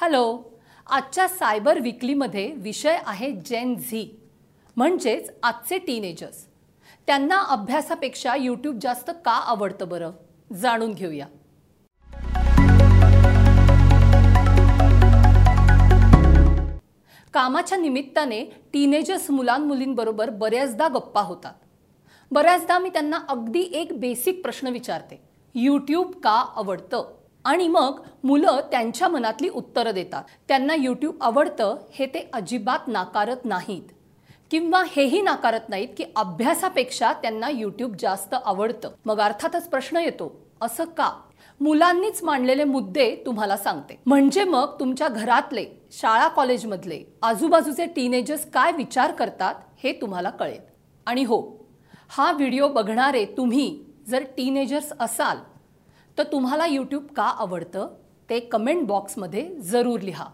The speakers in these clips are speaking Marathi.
हॅलो आजच्या सायबर विकलीमध्ये विषय आहे जेन झी म्हणजेच आजचे टीनेजर्स त्यांना अभ्यासापेक्षा यूट्यूब जास्त का आवडतं बरं? जाणून घेऊया. कामाच्या निमित्ताने टीनेजर्स मुलांमुलींबरोबर बऱ्याचदा गप्पा होतात. बऱ्याचदा मी त्यांना अगदी एक बेसिक प्रश्न विचारते. यूट्यूब का आवडतं? आणि मग मुलं त्यांच्या मनातली उत्तरं देतात. त्यांना यूट्यूब आवडतं हे ते अजिबात नाकारत नाहीत. किंवा हेही नाकारत नाहीत की अभ्यासापेक्षा त्यांना यूट्यूब जास्त आवडतं. मग अर्थातच प्रश्न येतो असं का? मुलांनीच मांडलेले मुद्दे तुम्हाला सांगते. म्हणजे मग तुमच्या घरातले शाळा कॉलेजमधले आजूबाजूचे टीनेजर्स काय विचार करतात हे तुम्हाला कळेल. आणि हो हा व्हिडिओ बघणारे तुम्ही जर टीनेजर्स असाल तर तुम्हाला यूट्यूब का आवडतं? ते कमेंट बॉक्समध्ये जरूर लिहा.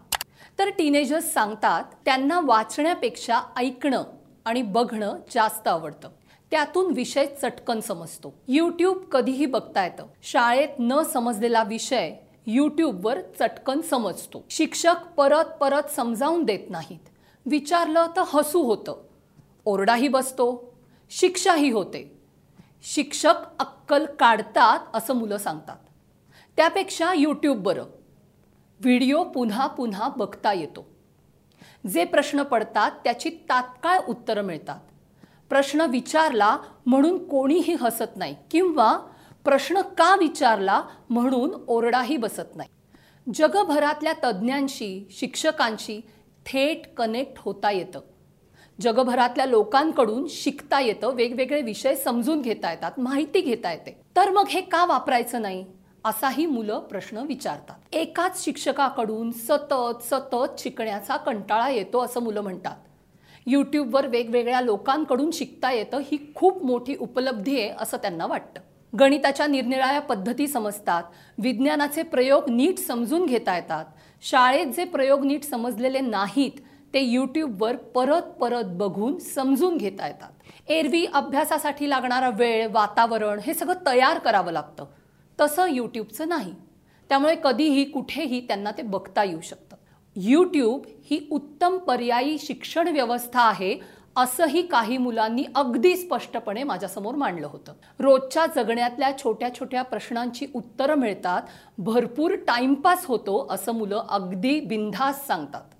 तर टीनेजर्स सांगतात त्यांना वाचण्यापेक्षा ऐकणं आणि बघणं जास्त आवडतं. त्यातून विषय चटकन समजतो. यूट्यूब कधीही बघता येतं. शाळेत न समजलेला विषय यूट्यूबवर चटकन समजतो. शिक्षक परत परत समजावून देत नाहीत. विचारलं तर हसू होतं. ओरडाही बसतो. शिक्षाही होते. शिक्षक अक्कल काढतात असं मुलं सांगतात. त्यापेक्षा यूट्यूब बरं. व्हिडिओ पुन्हा पुन्हा बघता येतो. जे प्रश्न पडतात त्याची तात्काळ उत्तरं मिळतात. प्रश्न विचारला म्हणून कोणीही हसत नाही किंवा प्रश्न का विचारला म्हणून ओरडाही बसत नाही. जगभरातल्या तज्ज्ञांशी शिक्षकांशी थेट कनेक्ट होता येतं. जगभरातल्या लोकांकडून शिकता येतं वेगवेगळे विषय समजून घेता येतात माहिती घेता येते. तर मग हे का वापरायचं नाही? असाही मुलं प्रश्न विचारतात. एकाच शिक्षकाकडून सतत सतत शिकण्याचा कंटाळा येतो असं मुलं म्हणतात. यूट्यूबवर वेगवेगळ्या लोकांकडून शिकता येतं ही खूप मोठी उपलब्धी आहे असं त्यांना वाटतं. गणिताच्या निरनिराळ्या पद्धती समजतात विज्ञानाचे प्रयोग नीट समजून घेता येतात शाळेत जे प्रयोग नीट समजलेले नाहीत ते यूट्यूबवर परत परत बघून समजून घेता येतात. एरवी अभ्यासासाठी लागणारा वेळ वातावरण हे सगळं तयार करावं लागतं. तसं यूट्यूबचं नाही. त्यामुळे कधीही कुठेही त्यांना ते बघता येऊ शकतं. यूट्यूब ही उत्तम पर्यायी शिक्षण व्यवस्था आहे असंही काही मुलांनी अगदी स्पष्टपणे माझ्यासमोर मांडलं होतं. रोजच्या जगण्यातल्या छोट्या छोट्या प्रश्नांची उत्तरं मिळतात. भरपूर टाइमपास होतो असं मुलं अगदी बिनधास सांगतात.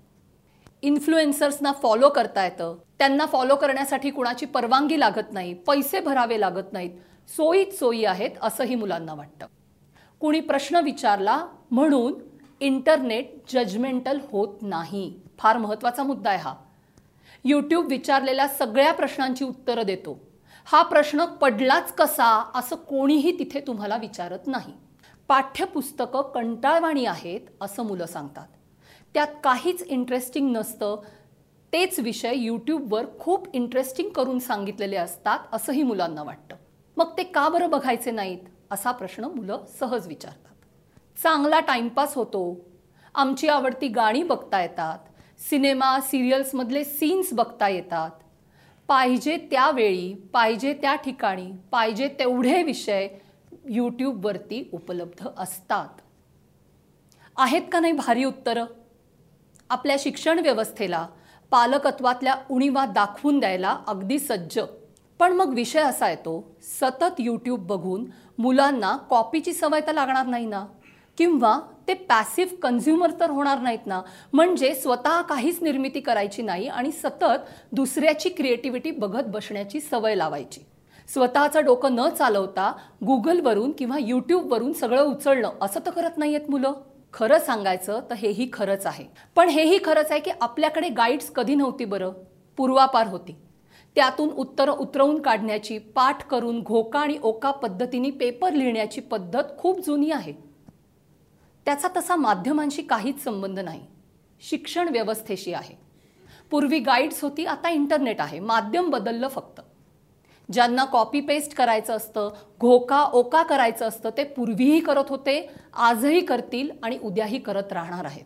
इन्फ्लुएन्सर्सना फॉलो करता येतं. त्यांना फॉलो करण्यासाठी कुणाची परवानगी लागत नाही पैसे भरावे लागत नाहीत. सोयीत सोयी आहेत असंही मुलांना वाटतं. कुणी प्रश्न विचारला म्हणून इंटरनेट जजमेंटल होत नाही. फार महत्त्वाचा मुद्दा आहे हा. यूट्यूब विचारलेल्या सगळ्या प्रश्नांची उत्तरं देतो. हा प्रश्न पडलाच कसा असं कोणीही तिथे तुम्हाला विचारत नाही. पाठ्यपुस्तकं कंटाळवाणी आहेत असं मुलं सांगतात. त्यात काहीच इंटरेस्टिंग नसतं. तेच विषय यूट्यूबवर खूप इंटरेस्टिंग करून सांगितलेले असतात असंही मुलांना वाटतं. मग ते का बरं बघायचे नाहीत असा प्रश्न मुलं सहज विचारतात. चांगला टाइमपास होतो. आमची आवडती गाणी बघता येतात. सिनेमा सिरियल्समधले सीन्स बघता येतात. पाहिजे त्यावेळी पाहिजे त्या ठिकाणी पाहिजे तेवढे विषय यूट्यूबवरती उपलब्ध असतात. आहेत का नाही भारी उत्तरं? आपल्या शिक्षण व्यवस्थेला पालकत्वातल्या उणीवा दाखवून द्यायला अगदी सज्ज. पण मग विषय असा येतो सतत यूट्यूब बघून मुलांना कॉपीची सवय तर लागणार नाही ना? किंवा ते पॅसिव्ह कन्झ्युमर तर होणार नाहीत ना? म्हणजे स्वतः काहीच निर्मिती करायची नाही आणि सतत दुसऱ्याची क्रिएटिव्हिटी बघत बसण्याची सवय लावायची. स्वतःचं डोकं न चालवता गुगलवरून किंवा यूट्यूबवरून सगळं उचलणं असं तर करत नाही आहेत मुलं. खरं सांगायचं तर हेही खरंच आहे. पण हेही खरंच आहे की आपल्याकडे गाईड्स कधी नव्हती बरं? पूर्वापार होती. त्यातून उत्तरं उतरवून काढण्याची पाठ करून घोका आणि ओका पद्धतीने पेपर लिहिण्याची पद्धत खूप जुनी आहे. त्याचा तसा माध्यमांशी काहीच संबंध नाही. शिक्षण व्यवस्थेशी आहे. पूर्वी गाईड्स होती आता इंटरनेट आहे. माध्यम बदललं फक्त. ज्यांना कॉपी पेस्ट करायचं असतं घोका ओका करायचं असतं ते पूर्वीही करत होते आजही करतील आणि उद्याही करत राहणार आहेत.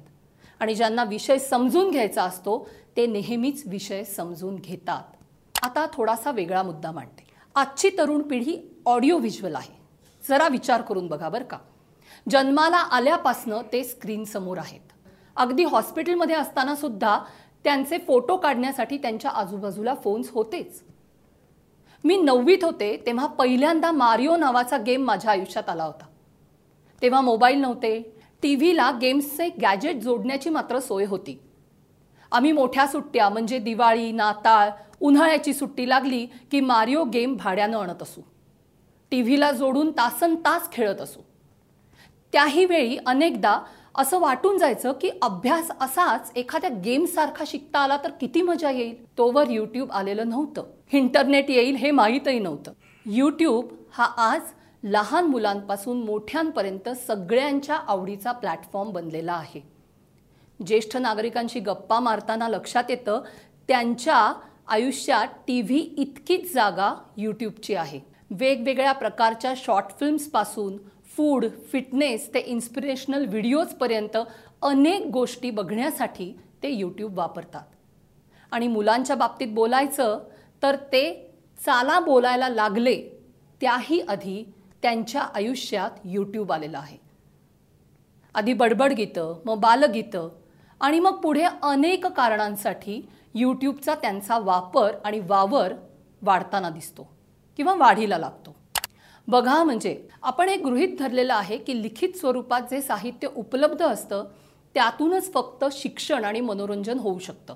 आणि ज्यांना विषय समजून घ्यायचा असतो ते नेहमीच विषय समजून घेतात. आता थोडासा वेगळा मुद्दा मांडते. आजची तरुण पिढी ऑडिओ व्हिज्युअल आहे. जरा विचार करून बघा बरं का. जन्माला आल्यापासनं ते स्क्रीनसमोर आहेत. अगदी हॉस्पिटलमध्ये असताना सुद्धा त्यांचे फोटो काढण्यासाठी त्यांच्या आजूबाजूला फोन्स होतेच. मी नववीत होते तेव्हा पहिल्यांदा मारिओ नावाचा गेम माझ्या आयुष्यात आला होता. तेव्हा मोबाईल नव्हते टी व्हीला गेम्सचे गॅजेट जोडण्याची मात्र सोय होती. आम्ही मोठ्या सुट्ट्या म्हणजे दिवाळी नाताळ उन्हाळ्याची सुट्टी लागली की मारिओ गेम भाड्यानं आणत असू. टी व्हीला जोडून तासन तास खेळत असू. त्याही वेळी अनेकदा असं वाटून जायचं की अभ्यास असाच एखाद्या गेमसारखा शिकता आला तर किती मजा येईल? तोवर यूट्यूब आलेलं नव्हतं. इंटरनेट येईल हे माहीतही नव्हतं. यूट्यूब हा आज लहान मुलांपासून मोठ्यांपर्यंत सगळ्यांच्या आवडीचा प्लॅटफॉर्म बनलेला आहे. ज्येष्ठ नागरिकांशी गप्पा मारताना लक्षात येतं त्यांच्या आयुष्यात टी व्ही इतकीच जागा यूट्यूबची आहे. वेगवेगळ्या प्रकारच्या शॉर्ट फिल्म्सपासून फूड फिटनेस ते इन्स्पिरेशनल व्हिडिओजपर्यंत अनेक गोष्टी बघण्यासाठी ते यूट्यूब वापरतात. आणि मुलांच्या बाबतीत बोलायचं तर ते चाला बोलायला लागले त्याही आधी त्यांच्या आयुष्यात यूट्यूब आलेलं आहे. आधी बडबड गीतं मग बालगीतं आणि मग पुढे अनेक कारणांसाठी यूट्यूबचा त्यांचा वापर आणि वावर वाढताना दिसतो किंवा वाढीला लागतो. बघा म्हणजे आपण हे गृहीत धरलेलं आहे की लिखित स्वरूपात जे साहित्य उपलब्ध असतं त्यातूनच फक्त शिक्षण आणि मनोरंजन होऊ शकतं.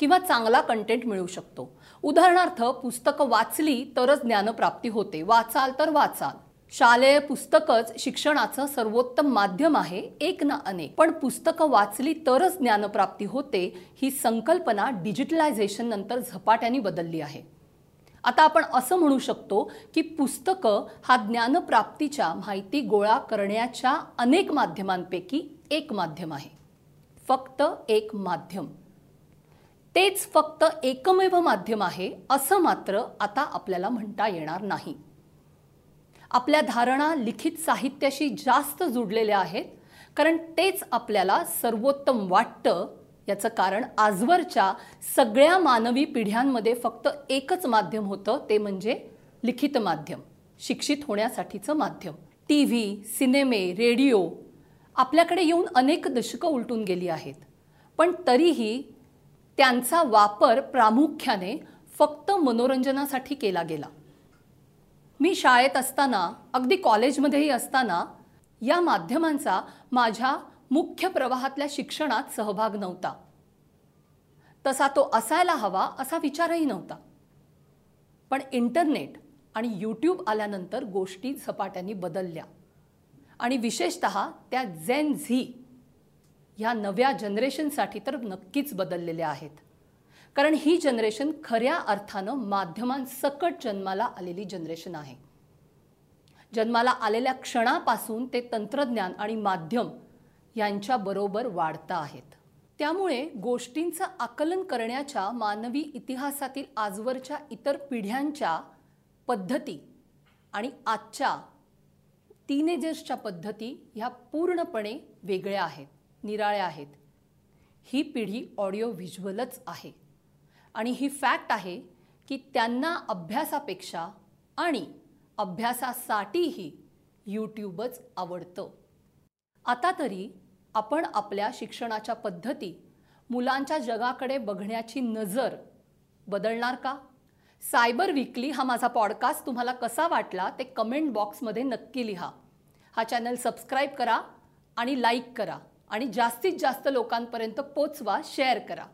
किंवा चांगला कंटेंट मिळू शकतो. उदाहरणार्थ पुस्तकं वाचली तरच ज्ञानप्राप्ती होते. वाचाल तर वाचाल. शालेय पुस्तकच शिक्षणाचं सर्वोत्तम माध्यम आहे एक ना अनेक. पण पुस्तकं वाचली तरच ज्ञानप्राप्ती होते ही संकल्पना डिजिटलायझेशन नंतर झपाट्याने बदलली आहे. आता आपण असं म्हणू शकतो की पुस्तकं हा ज्ञानप्राप्तीच्या माहिती गोळा करण्याच्या अनेक माध्यमांपैकी एक माध्यम आहे. फक्त एक माध्यम. तेच फक्त एकमेव माध्यम आहे असं मात्र आता आपल्याला म्हणता येणार नाही. आपल्या धारणा लिखित साहित्याशी जास्त जुडलेल्या आहेत कारण तेच आपल्याला सर्वोत्तम वाटतं याचं कारण आजवरच्या सगळ्या मानवी पिढ्यांमध्ये फक्त एकच माध्यम होतं ते म्हणजे लिखित माध्यम शिक्षित होण्यासाठीचं माध्यम. टी व्ही सिनेमे रेडिओ आपल्याकडे येऊन अनेक दशकं उलटून गेली आहेत. पण तरीही त्यांचा वापर प्रामुख्याने फक्त मनोरंजनासाठी केला गेला. मी शाळेत असताना अगदी कॉलेजमध्येही असताना या माध्यमांचा माझ्या मुख्य प्रवाहातल्या शिक्षणात सहभाग नव्हता. तसा तो असायला हवा असा विचारही नव्हता. पण इंटरनेट आणि यूट्यूब आल्यानंतर गोष्टी झपाट्याने बदलल्या. आणि विशेषत त्या झेन झी ह्या नव्या जनरेशनसाठी तर नक्कीच बदललेल्या आहेत. कारण ही जनरेशन खऱ्या अर्थानं माध्यमांसकट जन्माला आलेली जनरेशन आहे. जन्माला आलेल्या क्षणापासून ते तंत्रज्ञान आणि माध्यम यांच्याबरोबर वाढता आहेत. त्यामुळे गोष्टींचं आकलन करण्याच्या मानवी इतिहासातील आजवरच्या इतर पिढ्यांच्या पद्धती आणि आजच्या टीनेजर्सच्या पद्धती ह्या पूर्णपणे वेगळ्या आहेत. निराळ्या आहेत. ही पिढी ऑडिओ व्हिज्युअलच आहे. आणि ही फॅक्ट आहे की त्यांना अभ्यासापेक्षा आणि अभ्यासासाठीही यूट्यूबच आवडतं. आता तरी आपण आपल्या शिक्षणाच्या पद्धती मुलांच्या जगाकडे बघण्याची नजर बदलणार का? सायबर विकली हा माझा पॉडकास्ट तुम्हाला कसा वाटला ते कमेंट बॉक्समध्ये नक्की लिहा. हा चॅनल सबस्क्राईब करा आणि लाईक करा. आणि जास्तीत जास्त लोकांपर्यंत पोचवा शेअर करा.